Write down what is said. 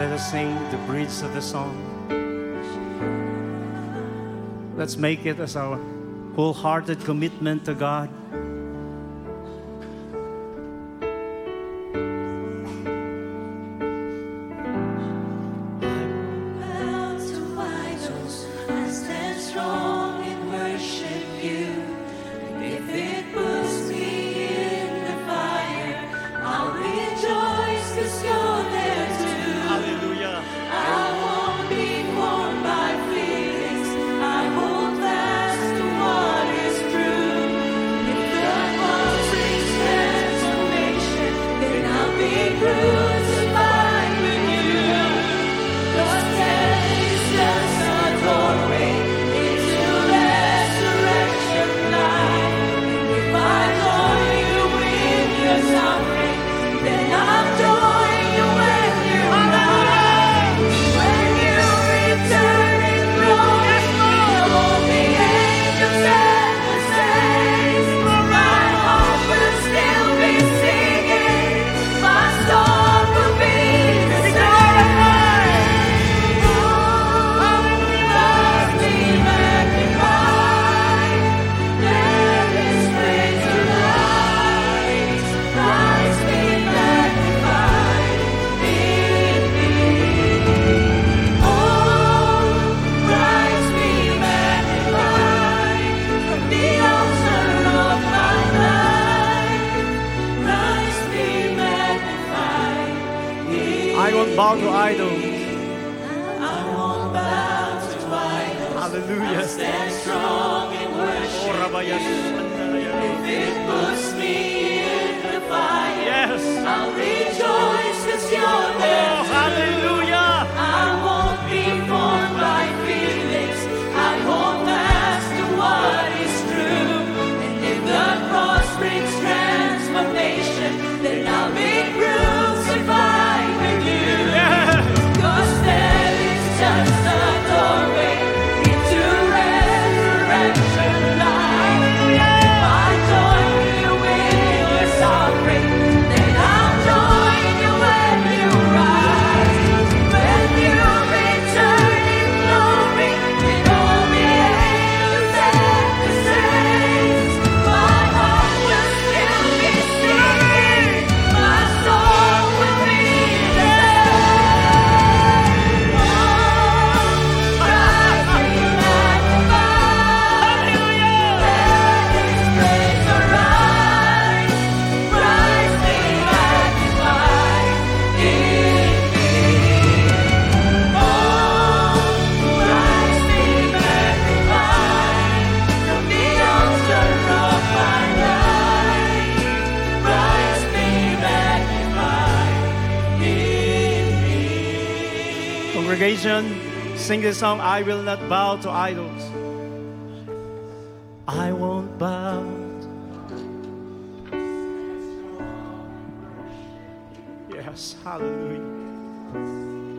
Let us sing the bridge of the song. Let's make it as our wholehearted commitment to God. I won't bow to idols. I won't bow to idols. Hallelujah. I'll stand strong in worship. Oh, if it puts me vision, sing this song I will not bow to idols. I won't bow. Yes, hallelujah.